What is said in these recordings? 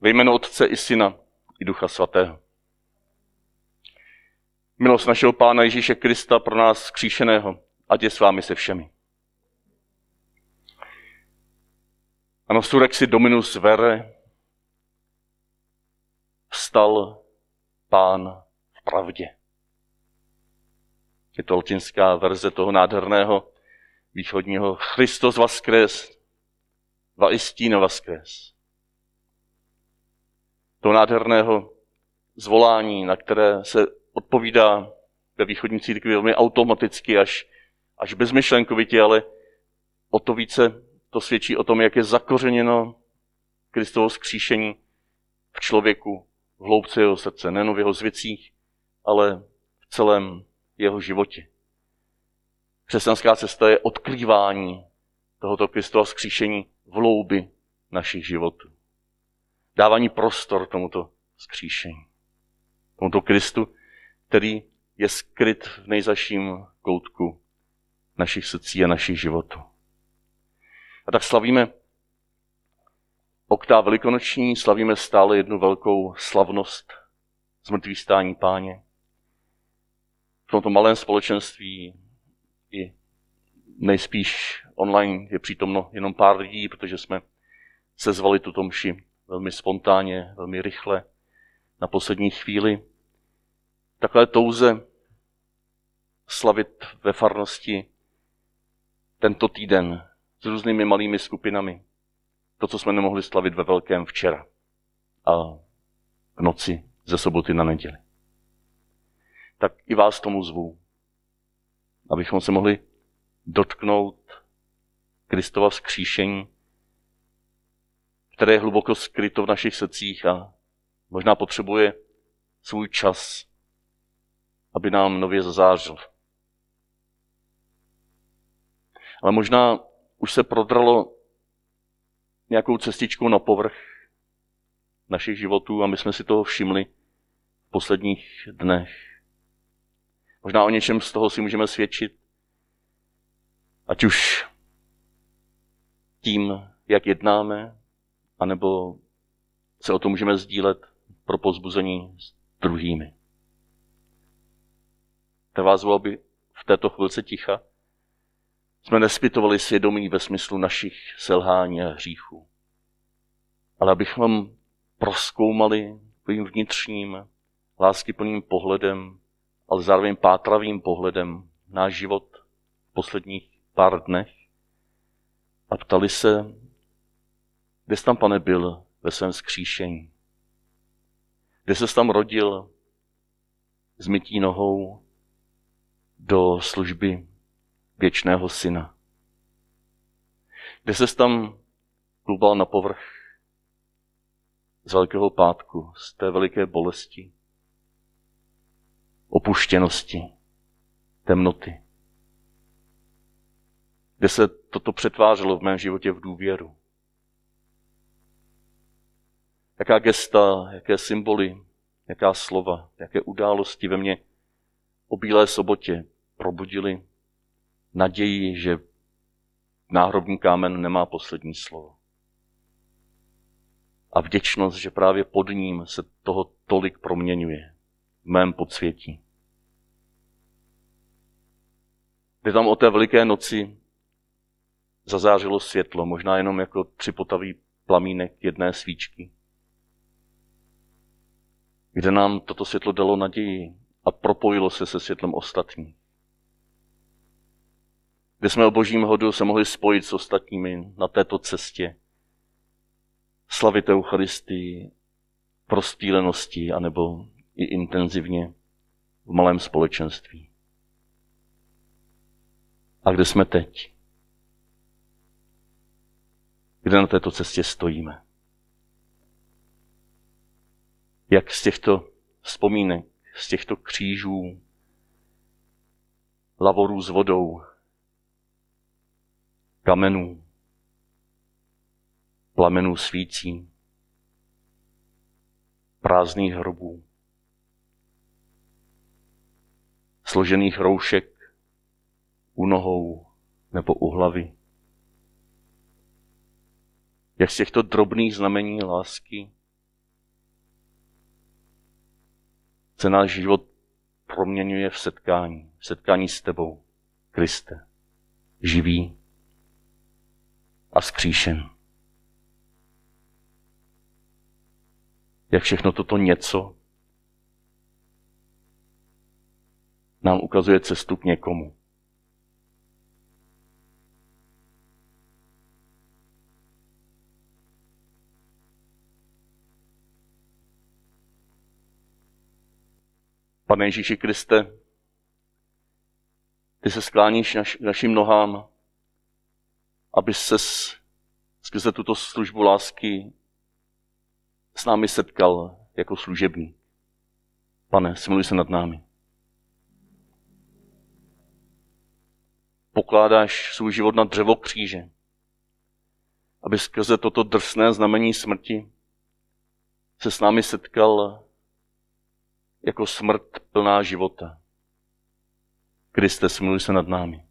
Ve jménu Otce i Syna i Ducha Svatého. Milost našeho Pána Ježíše Krista pro nás skříšeného, ať je s vámi se všemi. Ano, surexi dominus vere, vstal pán v pravdě. Je to latinská verze toho nádherného východního Christos vaskres, va istina vaskres. To nádherného zvolání, na které se odpovídá ve východní církvi velmi automaticky, až, až bezmyšlenkovitě, ale o to více to svědčí o tom, jak je zakořeněno Kristovo skříšení v člověku, v hloubce jeho srdce, nejen v jeho zvěcích, ale v celém jeho životě. Křesťanská cesta je odkrývání tohoto Kristova skříšení v hloubi našich životů. Dávání prostor tomuto skříšení. Tomuto Kristu, který je skryt v nejzaším koutku našich srdcí a našich životů. A tak slavíme oktáv velikonoční, slavíme stále jednu velkou slavnost zmrtvý stání páně. V tomto malém společenství i nejspíš online je přítomno jenom pár lidí, protože jsme se zvali tuto mši velmi spontánně, velmi rychle, na poslední chvíli. Takové touze slavit ve farnosti tento týden s různými malými skupinami. To, co jsme nemohli slavit ve velkém včera a v noci ze soboty na neděli. Tak i vás tomu zvu, abychom se mohli dotknout Kristova vzkříšení, které je hluboko skryto v našich srdcích a možná potřebuje svůj čas, aby nám nově zazářil. Ale možná už se prodralo nějakou cestičkou na povrch našich životů a my jsme si toho všimli v posledních dnech. Možná o něčem z toho si můžeme svědčit, ať už tím, jak jednáme, anebo se o tom můžeme sdílet pro pozbuzení s druhými. Tak vás by v této chvilce ticha jsme nespytovali svědomí ve smyslu našich selhání a hříchů, ale abychom proskoumali tvým vnitřním, láskyplným pohledem, ale zároveň pátravým pohledem náš život v posledních pár dnech a ptali se, kde jsi tam, pane, byl ve svém skříšení? Kde se tam rodil zmytí nohou do služby věčného syna? Kde se tam klubal na povrch z velkého pátku, z té veliké bolesti, opuštěnosti, temnoty? Kde se toto přetvářelo v mém životě v důvěru? Jaká gesta, jaké symboly, jaká slova, jaké události ve mně o Bílé sobotě probudili naději, že náhrobní kámen nemá poslední slovo. A vděčnost, že právě pod ním se toho tolik proměňuje v mém podsvětí. Kdy tam o té veliké noci zazářilo světlo, možná jenom jako třipotavý plamínek jedné svíčky kde nám toto světlo dalo naději a propojilo se se světlem ostatní. Kde jsme o božím hodu se mohli spojit s ostatními na této cestě. Slavit Eucharistii, prostýlenosti, anebo i intenzivně v malém společenství. A kde jsme teď? Kde na této cestě stojíme? Jak z těchto vzpomínek, z těchto křížů, lavorů s vodou, kamenů, plamenů svící, prázdných hrobů, složených roušek u nohou nebo u hlavy. Jak z těchto drobných znamení lásky se náš život proměňuje v setkání, v setkání s tebou, Kriste, živý a skříšen. Jak všechno toto něco nám ukazuje cestu k někomu. Pane Ježíši Kriste, ty se skláníš naš, našim nohám, aby se skrze tuto službu lásky s námi setkal jako služební. Pane, smiluj se nad námi. Pokládáš svůj život na dřevo kříže, aby skrze toto drsné znamení smrti se s námi setkal jako smrt plná života. Kriste, smiluj se nad námi.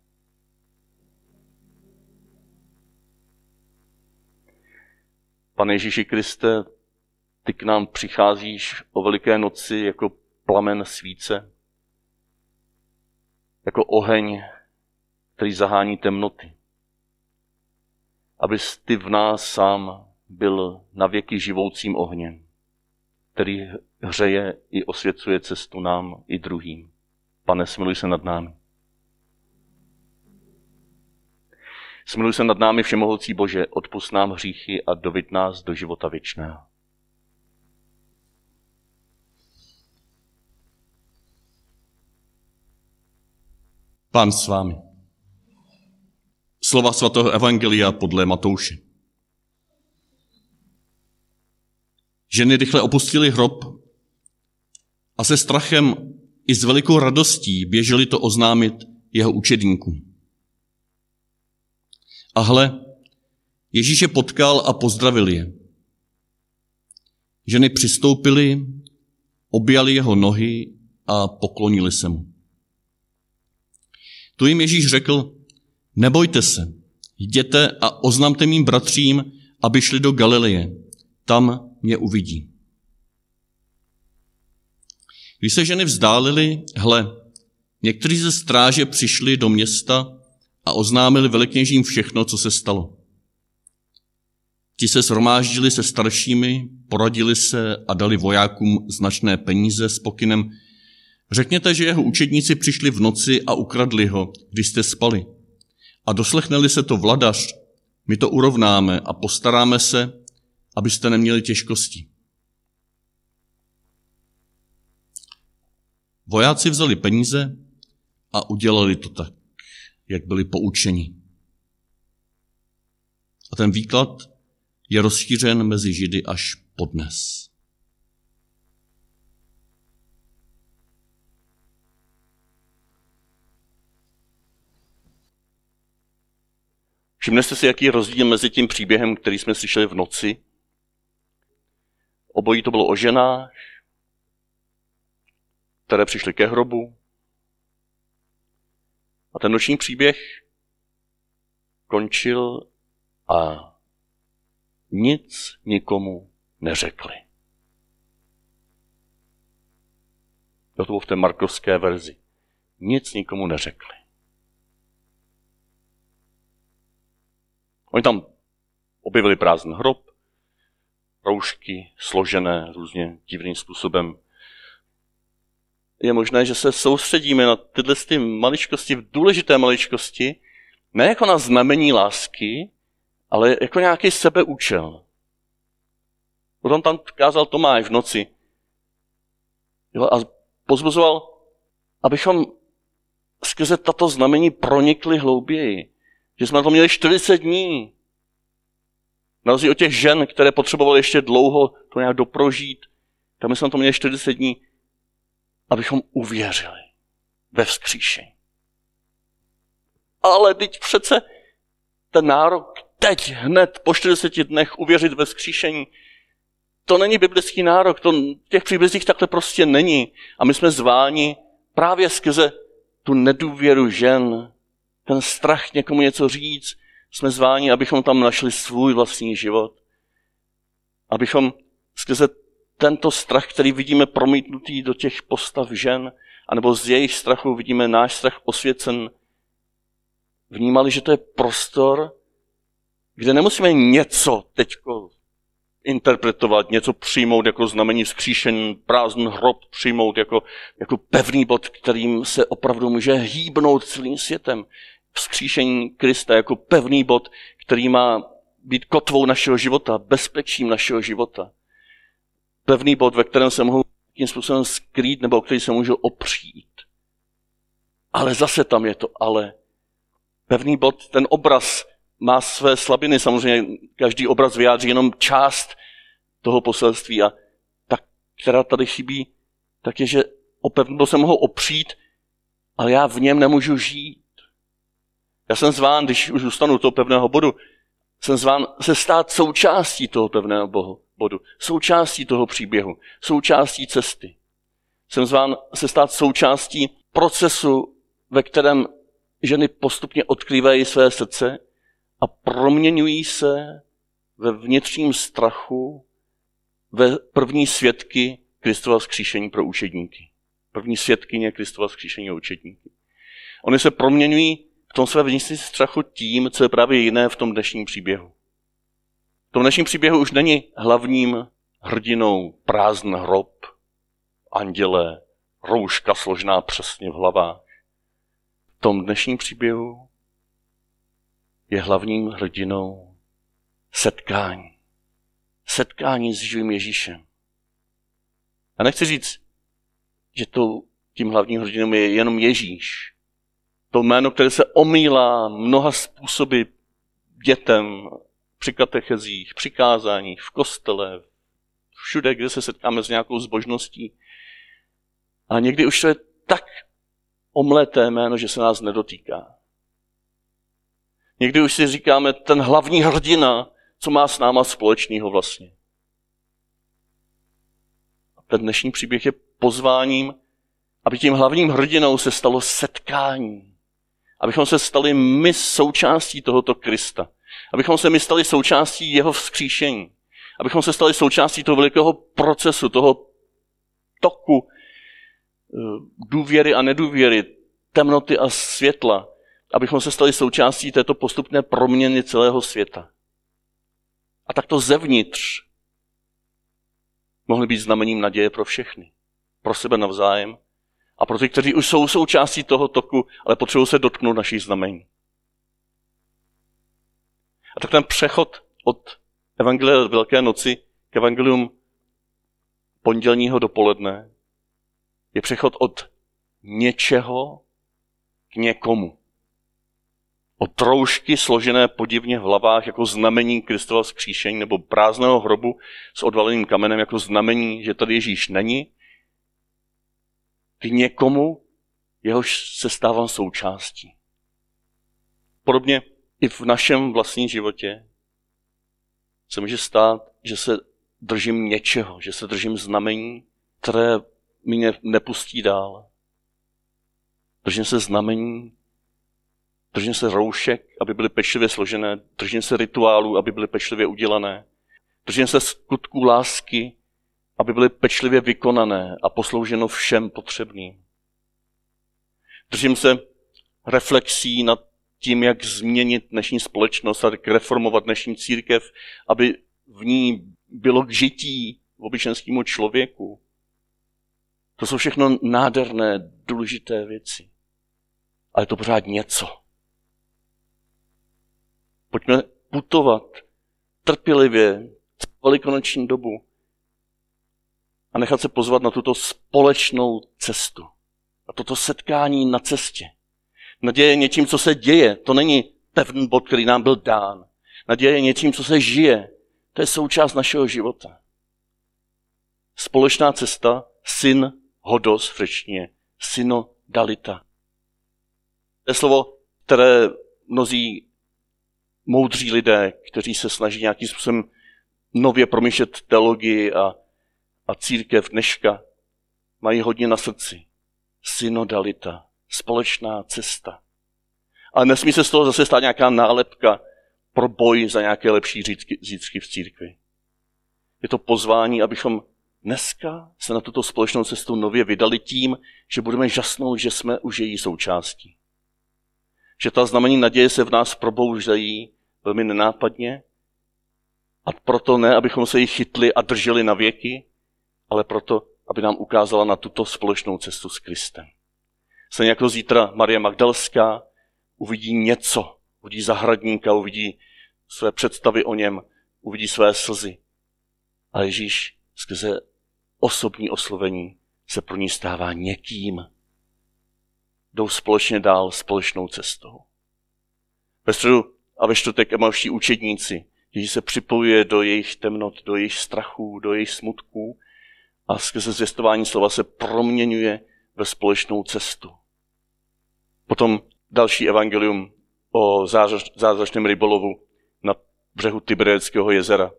Pane Ježíši Kriste, ty k nám přicházíš o veliké noci jako plamen svíce, jako oheň, který zahání temnoty. Abys ty v nás sám byl navěky živoucím ohněm, který hřeje i osvěcuje cestu nám i druhým. Pane, smiluj se nad námi. Smiluj se nad námi, Všemohoucí Bože, odpust nám hříchy a dovit nás do života věčného. Pán s vámi. Slova svatého Evangelia podle Matouše. Ženy rychle opustili hrob a se strachem i s velikou radostí běželi to oznámit jeho učedníkům. A hle, Ježíše potkal a pozdravil je. Ženy přistoupily, objali jeho nohy a poklonili se mu. Tu jim Ježíš řekl, nebojte se, jděte a oznamte mým bratřím, aby šli do Galileje, tam mě uvidí. Když se ženy vzdálili, hle, někteří ze stráže přišli do města a oznámili velekněžím všechno, co se stalo. Ti se shromáždili se staršími, poradili se a dali vojákům značné peníze s pokynem Řekněte, že jeho učedníci přišli v noci a ukradli ho, když jste spali. A doslechneli se to vladař, my to urovnáme a postaráme se, abyste neměli těžkosti. Vojáci vzali peníze a udělali to tak, jak byli poučeni. A ten výklad je rozšířen mezi Židy až podnes. Všimne jste si, jaký je rozdíl mezi tím příběhem, který jsme slyšeli v noci? Obojí to bylo o ženách, které přišly ke hrobu. A ten noční příběh končil a nic nikomu neřekli. To bylo v té markovské verzi. Nic nikomu neřekli. Oni tam objevili prázdný hrob, roušky složené různě divným způsobem. Je možné, že se soustředíme na tyhle ty maličkosti, v důležité maličkosti, ne jako na znamení lásky, ale jako nějaký sebeúčel. Potom tam kázal Tomáš v noci. Jo, a pozbuzoval, abychom skrze tato znamení pronikli hlouběji. Že jsme na to měli 40 dní. Na rozdíl od těch žen, které potřebovaly ještě dlouho to nějak doprožít, tak my jsme na to měli 40 dní, abychom uvěřili ve vzkříšení. Ale teď přece ten nárok teď, hned po 40 dnech uvěřit ve vzkříšení, to není biblický nárok, to v těch příbězích takhle prostě není. A my jsme zváni právě skrze tu nedůvěru žen, ten strach někomu něco říct, jsme zváni, abychom tam našli svůj vlastní život. Abychom skrze tento strach, který vidíme promítnutý do těch postav žen, anebo z jejich strachu vidíme náš strach osvěcen, vnímali, že to je prostor, kde nemusíme něco teďko interpretovat, něco přijmout jako znamení vzkříšen, prázdný hrob přijmout jako, jako pevný bod, kterým se opravdu může hýbnout celým světem. Vzkříšení Krista jako pevný bod, který má být kotvou našeho života, bezpečím našeho života. Pevný bod, ve kterém se mohou tím způsobem skrýt nebo o který se můžu opřít. Ale zase tam je to ale. Pevný bod, ten obraz má své slabiny, samozřejmě každý obraz vyjádří jenom část toho poselství a ta, která tady chybí, tak je, že o pevný bod se mohou opřít, ale já v něm nemůžu žít. Já jsem zván, když už zůstanu toho pevného bodu, jsem zván se stát součástí toho pevného bodu, součástí toho příběhu, součástí cesty. Jsem zván se stát součástí procesu, ve kterém ženy postupně odkrývají své srdce a proměňují se ve vnitřním strachu ve první svědky Kristova vzkříšení pro učedníky. První svědkyně Kristova vzkříšení pro učedníky. Oni se proměňují v tom své vnitřní strachu tím, co je právě jiné v tom dnešním příběhu. V tom dnešním příběhu už není hlavním hrdinou prázdný hrob, anděle, rouška složná přesně v hlavách. V tom dnešním příběhu je hlavním hrdinou setkání. Setkání s živým Ježíšem. A nechci říct, že to tím hlavním hrdinou je jenom Ježíš. To jméno, které se omílá mnoha způsoby dětem, při katechezích, při kázáních, v kostele, všude, kde se setkáme s nějakou zbožností. A někdy už to je tak omleté jméno, že se nás nedotýká. Někdy už si říkáme, ten hlavní hrdina, co má s náma společného vlastně. A ten dnešní příběh je pozváním, aby tím hlavním hrdinou se stalo setkání. Abychom se stali my součástí tohoto Krista. Abychom se my stali součástí jeho vzkříšení. Abychom se stali součástí toho velikého procesu, toho toku eh, důvěry a nedůvěry, temnoty a světla, abychom se stali součástí této postupné proměny celého světa. A takto zevnitř mohly být znamením naděje pro všechny. Pro sebe navzájem a pro ty, kteří už jsou součástí toho toku, ale potřebují se dotknout našich znamení. A tak ten přechod od Evangelia Velké noci k Evangelium pondělního dopoledne je přechod od něčeho k někomu. Od troušky složené podivně v hlavách jako znamení Kristova vzkříšení nebo prázdného hrobu s odvaleným kamenem jako znamení, že tady Ježíš není, k někomu, jehož se stávám součástí. Podobně i v našem vlastním životě se může stát, že se držím něčeho, že se držím znamení, které mě nepustí dál. Držím se znamení, držím se roušek, aby byly pečlivě složené, držím se rituálů, aby byly pečlivě udělané, držím se skutků lásky, aby byly pečlivě vykonané a poslouženo všem potřebným. Držím se reflexí nad tím, jak změnit dnešní společnost a reformovat dnešní církev, aby v ní bylo k žití v obyčenskému člověku. To jsou všechno nádherné, důležité věci. Ale je to pořád něco. Pojďme putovat trpělivě velikonoční dobu a nechat se pozvat na tuto společnou cestu. A toto setkání na cestě. Naděje je něčím, co se děje. To není pevný bod, který nám byl dán. Naděje je něčím, co se žije. To je součást našeho života. Společná cesta, syn hodos v řečtině, synodalita. To je slovo, které mnozí moudří lidé, kteří se snaží nějakým způsobem nově promýšlet teologii a, a církev dneška, mají hodně na srdci. Synodalita, společná cesta. Ale nesmí se z toho zase stát nějaká nálepka pro boj za nějaké lepší zítřky v církvi. Je to pozvání, abychom dneska se na tuto společnou cestu nově vydali tím, že budeme žasnout, že jsme už její součástí. Že ta znamení naděje se v nás probouzají velmi nenápadně a proto ne, abychom se jí chytli a drželi na věky, ale proto, aby nám ukázala na tuto společnou cestu s Kristem. Stejně jako zítra Marie Magdalská uvidí něco, uvidí zahradníka, uvidí své představy o něm, uvidí své slzy. A Ježíš skrze osobní oslovení se pro ní stává někým. Jdou společně dál společnou cestou. Ve středu a ve čtvrtek emalští učedníci, Ježíš se připojuje do jejich temnot, do jejich strachů, do jejich smutků a skrze zvěstování slova se proměňuje ve společnou cestu. Potom další evangelium o zázračném rybolovu na břehu Tiberického jezera.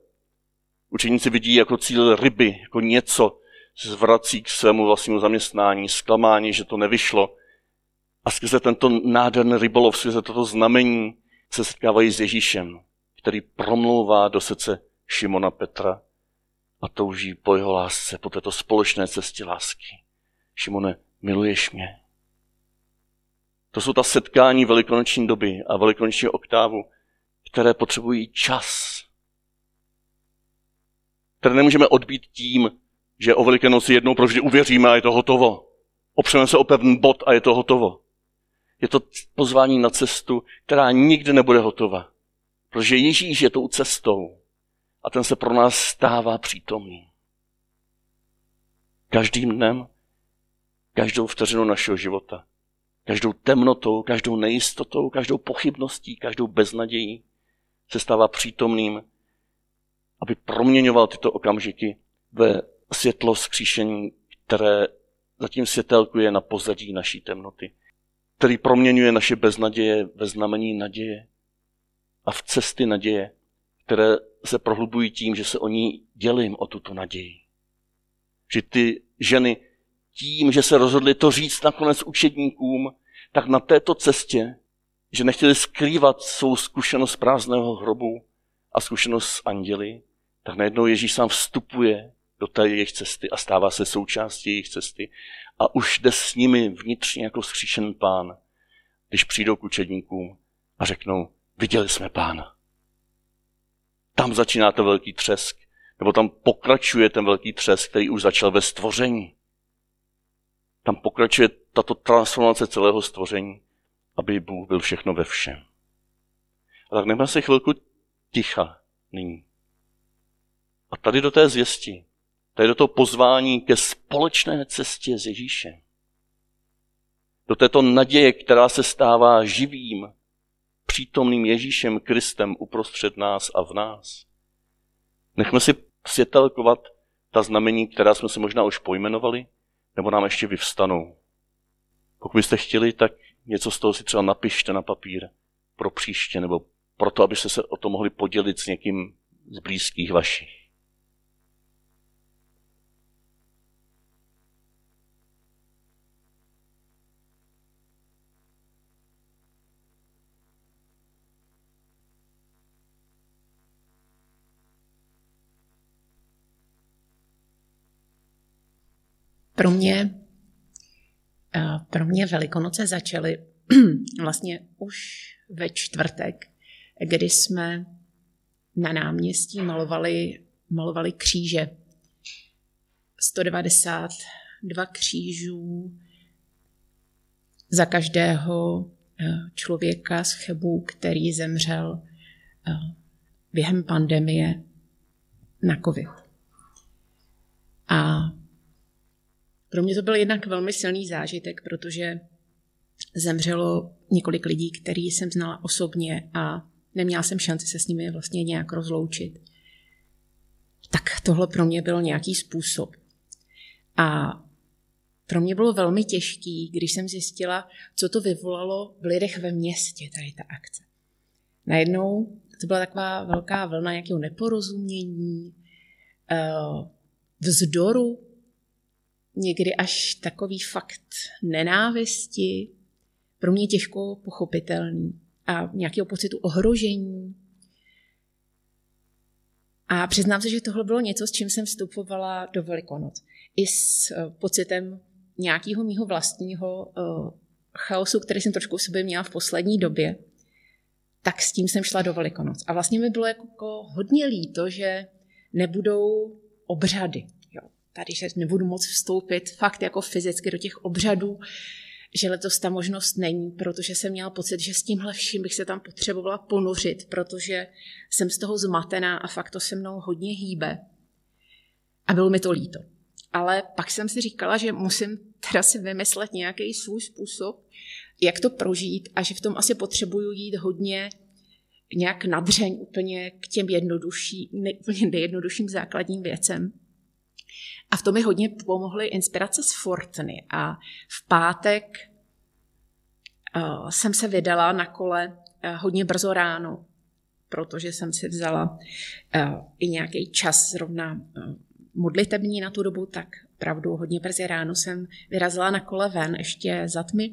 Učeníci vidí jako cíl ryby, jako něco, zvrací k svému vlastnímu zaměstnání, zklamání, že to nevyšlo. A skrze tento nádherný rybolov, skrze toto znamení se setkávají s Ježíšem, který promlouvá do srdce Šimona Petra a touží po jeho lásce, po této společné cestě lásky. Šimone, miluješ mě? To jsou ta setkání velikonoční doby a velikonoční oktávu, které potřebují čas. Které nemůžeme odbít tím, že o Velikonoci jednou provždy uvěříme a je to hotovo. Opřeme se o pevný bod a je to hotovo. Je to pozvání na cestu, která nikdy nebude hotova. Protože Ježíš je tou cestou a ten se pro nás stává přítomný. Každým dnem, každou vteřinou našeho života, každou temnotou, každou nejistotou, každou pochybností, každou beznadějí se stává přítomným, aby proměňoval tyto okamžiky ve světlo skříšení, které zatím světelkuje na pozadí naší temnoty, který proměňuje naše beznaděje ve znamení naděje a v cesty naděje, které se prohlubují tím, že se o ní dělím o tuto naději. Že ty ženy tím, že se rozhodli to říct nakonec učedníkům, tak na této cestě, že nechtěli skrývat svou zkušenost prázdného hrobu a zkušenost s anděli, tak najednou Ježíš sám vstupuje do té jejich cesty a stává se součástí jejich cesty a už jde s nimi vnitřně jako skříšen pán, když přijdou k učedníkům a řeknou, viděli jsme pána. Tam začíná ten velký třesk, nebo tam pokračuje ten velký třesk, který už začal ve stvoření. Tam pokračuje tato transformace celého stvoření, aby Bůh byl všechno ve všem. A tak nechme se chvilku ticha nyní. A tady do té zvěsti, tady do toho pozvání ke společné cestě s Ježíšem. Do této naděje, která se stává živým, přítomným Ježíšem Kristem uprostřed nás a v nás. Nechme si světelkovat ta znamení, která jsme si možná už pojmenovali, nebo nám ještě vyvstanou. Pokud byste chtěli, tak něco z toho si třeba napište na papír pro příště, nebo proto, abyste se o to mohli podělit s někým z blízkých vašich. Pro mě, eh, pro mě Velikonoce začaly vlastně už ve čtvrtek, kdy jsme na náměstí malovali, malovali kříže. 192 křížů za každého eh, člověka z Chebu, který zemřel eh, během pandemie na COVID. A pro mě to byl jednak velmi silný zážitek, protože zemřelo několik lidí, který jsem znala osobně a neměla jsem šanci se s nimi vlastně nějak rozloučit. Tak tohle pro mě byl nějaký způsob. A pro mě bylo velmi těžký, když jsem zjistila, co to vyvolalo v lidech ve městě, tady ta akce. Najednou to byla taková velká vlna nějakého neporozumění, eh, vzdoru někdy až takový fakt nenávisti, pro mě těžko pochopitelný a nějakého pocitu ohrožení. A přiznám se, že tohle bylo něco, s čím jsem vstupovala do Velikonoc. I s uh, pocitem nějakého mýho vlastního uh, chaosu, který jsem trošku u sebe měla v poslední době, tak s tím jsem šla do Velikonoc. A vlastně mi bylo jako hodně líto, že nebudou obřady. Tady, že nebudu moc vstoupit fakt jako fyzicky do těch obřadů, že letos ta možnost není, protože jsem měla pocit, že s tímhle vším bych se tam potřebovala ponořit, protože jsem z toho zmatená a fakt to se mnou hodně hýbe. A bylo mi to líto. Ale pak jsem si říkala, že musím teda si vymyslet nějaký svůj způsob, jak to prožít a že v tom asi potřebuju jít hodně nějak nadřeň úplně k těm jednodušší, ne, nejjednodušším základním věcem. A v tom mi hodně pomohly inspirace z Fortny. A v pátek uh, jsem se vydala na kole uh, hodně brzo ráno, protože jsem si vzala uh, i nějaký čas zrovna modlitební na tu dobu, tak pravdu hodně brzy ráno jsem vyrazila na kole ven ještě za tmy.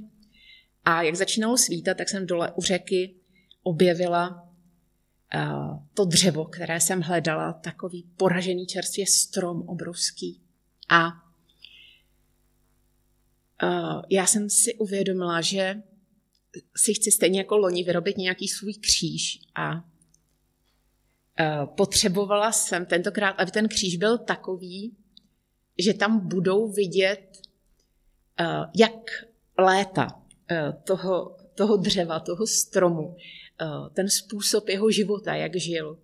A jak začínalo svítat, tak jsem dole u řeky objevila to dřevo, které jsem hledala, takový poražený čerstvě strom obrovský. A já jsem si uvědomila, že si chci stejně jako loni vyrobit nějaký svůj kříž a potřebovala jsem tentokrát, aby ten kříž byl takový, že tam budou vidět, jak léta toho, toho dřeva, toho stromu, ten způsob jeho života, jak žil.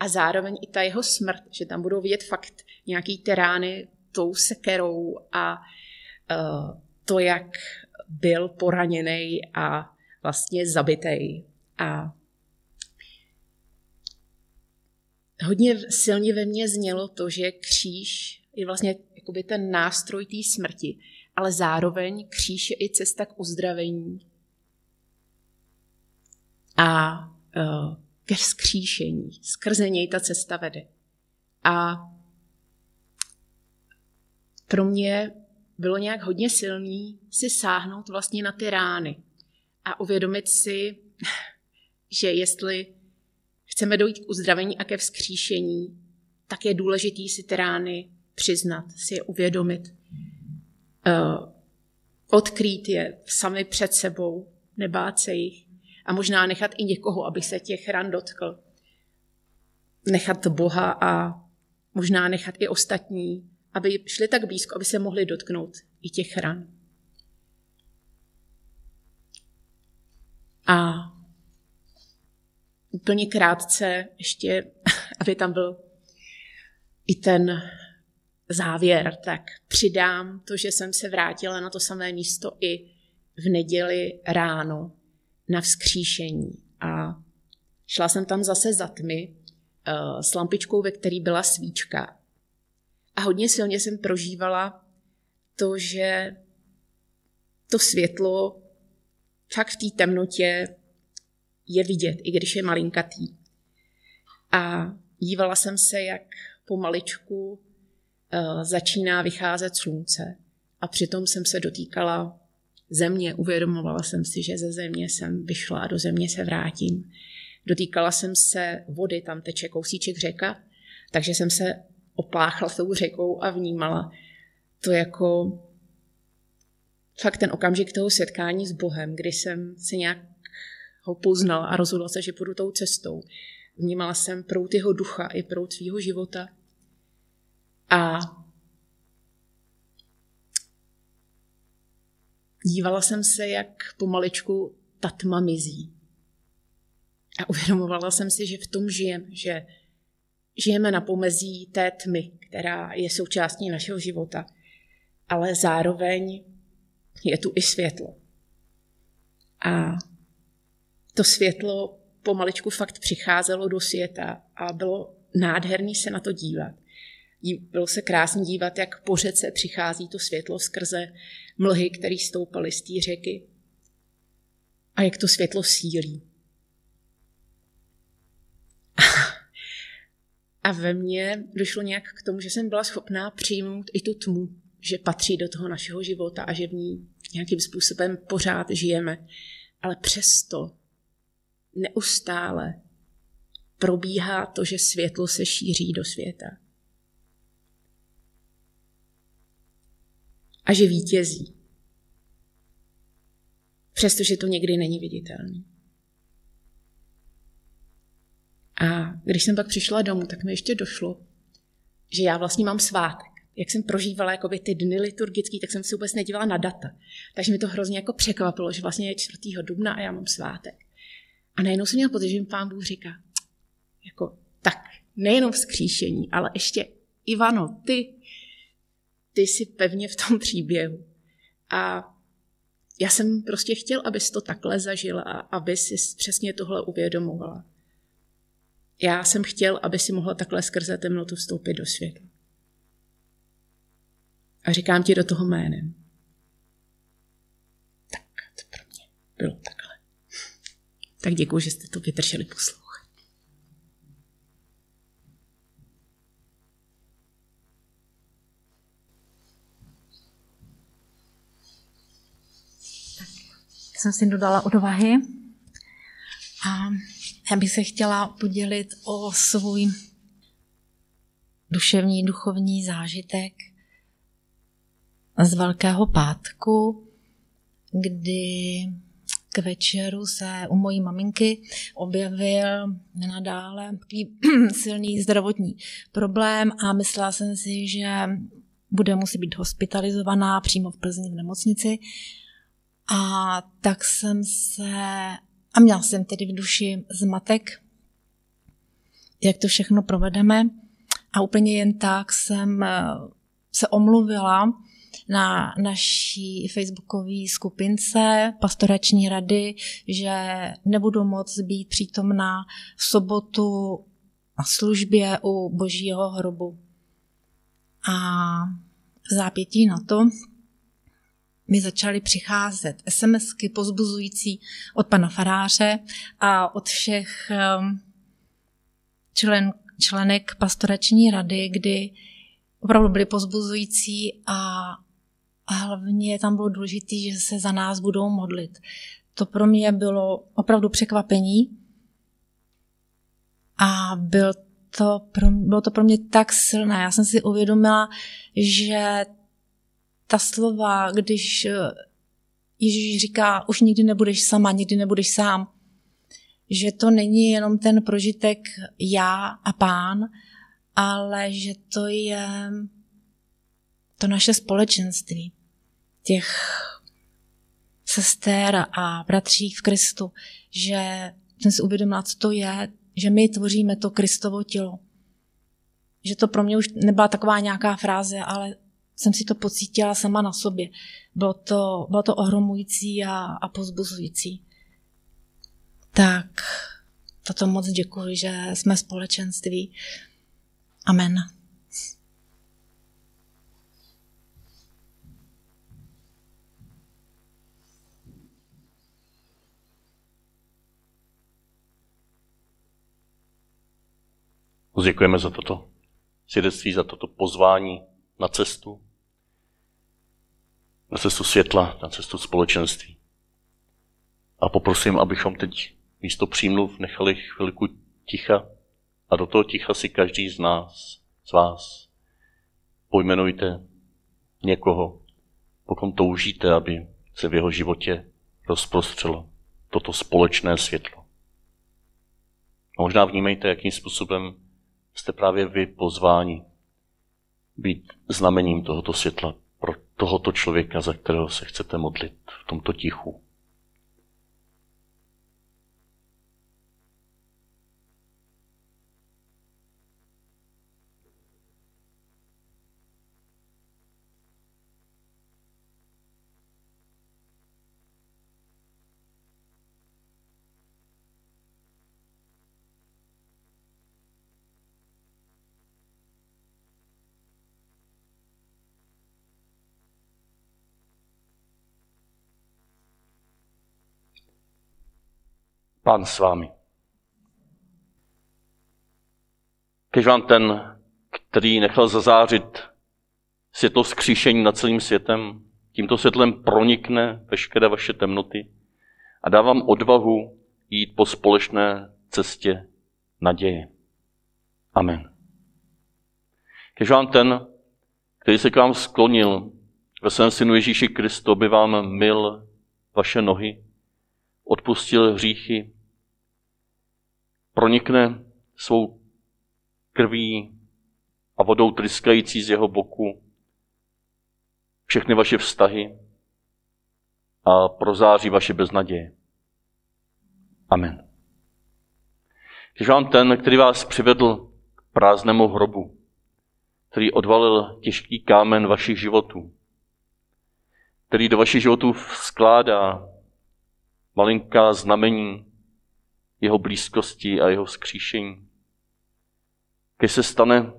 A zároveň i ta jeho smrt, že tam budou vidět fakt nějaký ty rány tou sekerou a eh, to, jak byl poraněný a vlastně zabitý. A hodně silně ve mně znělo to, že kříž je vlastně jakoby ten nástroj té smrti, ale zároveň kříž je i cesta k uzdravení a ke vzkříšení. Skrze něj ta cesta vede. A pro mě bylo nějak hodně silný si sáhnout vlastně na ty rány a uvědomit si, že jestli chceme dojít k uzdravení a ke vzkříšení, tak je důležitý si ty rány přiznat, si je uvědomit, uh, odkrýt je sami před sebou, nebát se jich a možná nechat i někoho, aby se těch ran dotkl. Nechat Boha a možná nechat i ostatní, aby šli tak blízko, aby se mohli dotknout i těch ran. A úplně krátce ještě, aby tam byl i ten závěr, tak přidám to, že jsem se vrátila na to samé místo i v neděli ráno na vzkříšení. A šla jsem tam zase za tmy uh, s lampičkou, ve které byla svíčka. A hodně silně jsem prožívala to, že to světlo fakt v té temnotě je vidět, i když je malinkatý. A dívala jsem se, jak pomaličku uh, začíná vycházet slunce. A přitom jsem se dotýkala země. Uvědomovala jsem si, že ze země jsem vyšla a do země se vrátím. Dotýkala jsem se vody, tam teče kousíček řeka, takže jsem se opláchla tou řekou a vnímala to jako fakt ten okamžik toho setkání s Bohem, kdy jsem se nějak ho poznala a rozhodla se, že půjdu tou cestou. Vnímala jsem prout jeho ducha i prout svého života. A dívala jsem se, jak pomaličku ta tma mizí. A uvědomovala jsem si, že v tom žijeme, že žijeme na pomezí té tmy, která je součástí našeho života, ale zároveň je tu i světlo. A to světlo pomaličku fakt přicházelo do světa a bylo nádherný se na to dívat. Bylo se krásně dívat, jak po řece přichází to světlo skrze mlhy, které stoupaly z té řeky. A jak to světlo sílí. A ve mně došlo nějak k tomu, že jsem byla schopná přijmout i tu tmu, že patří do toho našeho života a že v ní nějakým způsobem pořád žijeme. Ale přesto neustále probíhá to, že světlo se šíří do světa. A že vítězí. Přestože to někdy není viditelný. A když jsem pak přišla domů, tak mi ještě došlo, že já vlastně mám svátek. Jak jsem prožívala jakoby ty dny liturgický, tak jsem se vůbec nedívala na data. Takže mi to hrozně jako překvapilo, že vlastně je 4. dubna a já mám svátek. A najednou jsem měla pocit, že mi pán Bůh říká, jako tak, nejenom vzkříšení, ale ještě Ivano, ty, ty jsi pevně v tom příběhu. A já jsem prostě chtěl, abys to takhle zažila a aby si přesně tohle uvědomovala. Já jsem chtěl, aby si mohla takhle skrze temnotu vstoupit do světla. A říkám ti do toho jménem. Tak to pro mě bylo takhle. Tak děkuji, že jste to vydrželi poslouchat. Jsem si dodala odvahy a já bych se chtěla podělit o svůj duševní, duchovní zážitek z Velkého pátku, kdy k večeru se u mojí maminky objevil nadále takový silný zdravotní problém a myslela jsem si, že bude muset být hospitalizovaná přímo v Plzni v nemocnici. A tak jsem se, a měla jsem tedy v duši zmatek, jak to všechno provedeme. A úplně jen tak jsem eh, se omluvila na naší facebookové skupince pastorační rady, že nebudu moc být přítomná v sobotu na službě u božího hrobu. A v zápětí na to mi začaly přicházet SMSky pozbuzující od pana faráře a od všech um, člen, členek pastorační rady, kdy opravdu byly pozbuzující a, a hlavně tam bylo důležité, že se za nás budou modlit. To pro mě bylo opravdu překvapení a byl to pro, bylo to pro mě tak silné. Já jsem si uvědomila, že ta slova, když eh, Ježíš říká, už nikdy nebudeš sama, nikdy nebudeš sám, že to není jenom ten prožitek já a pán, ale že to je to naše společenství těch sester a bratří v Kristu, že jsem si uvědomila, co to je, že my tvoříme to Kristovo tělo. Že to pro mě už nebyla taková nějaká fráze, ale jsem si to pocítila sama na sobě. Bylo to, bylo to ohromující a, a pozbuzující. Tak toto moc děkuji, že jsme společenství. Amen. Děkujeme za toto svědectví, za toto pozvání na cestu, na cestu světla, na cestu společenství. A poprosím, abychom teď místo přímluv nechali chvilku ticha a do toho ticha si každý z nás, z vás, pojmenujte někoho, pokud toužíte, aby se v jeho životě rozprostřelo toto společné světlo. A možná vnímejte, jakým způsobem jste právě vy pozváni být znamením tohoto světla pro tohoto člověka, za kterého se chcete modlit v tomto tichu. Pán s vámi. Kež vám ten, který nechal zazářit světlo vzkříšení nad celým světem, tímto světlem pronikne veškeré vaše temnoty a dá vám odvahu jít po společné cestě naděje. Amen. Kež vám ten, který se k vám sklonil ve svém synu Ježíši Kristu, by vám mil vaše nohy, odpustil hříchy, pronikne svou krví a vodou tryskající z jeho boku všechny vaše vztahy a prozáří vaše beznaděje. Amen. Když vám ten, který vás přivedl k prázdnému hrobu, který odvalil těžký kámen vašich životů, který do vašich životů skládá malinká znamení jeho blízkosti a jeho skříšení, když se stane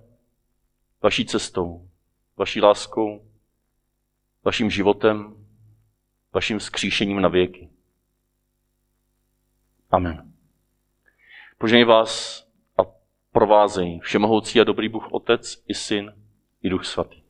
vaší cestou, vaší láskou, vaším životem, vaším skříšením na věky. Amen. Požehnej vás a provázej všemohoucí a dobrý Bůh Otec i Syn i Duch Svatý.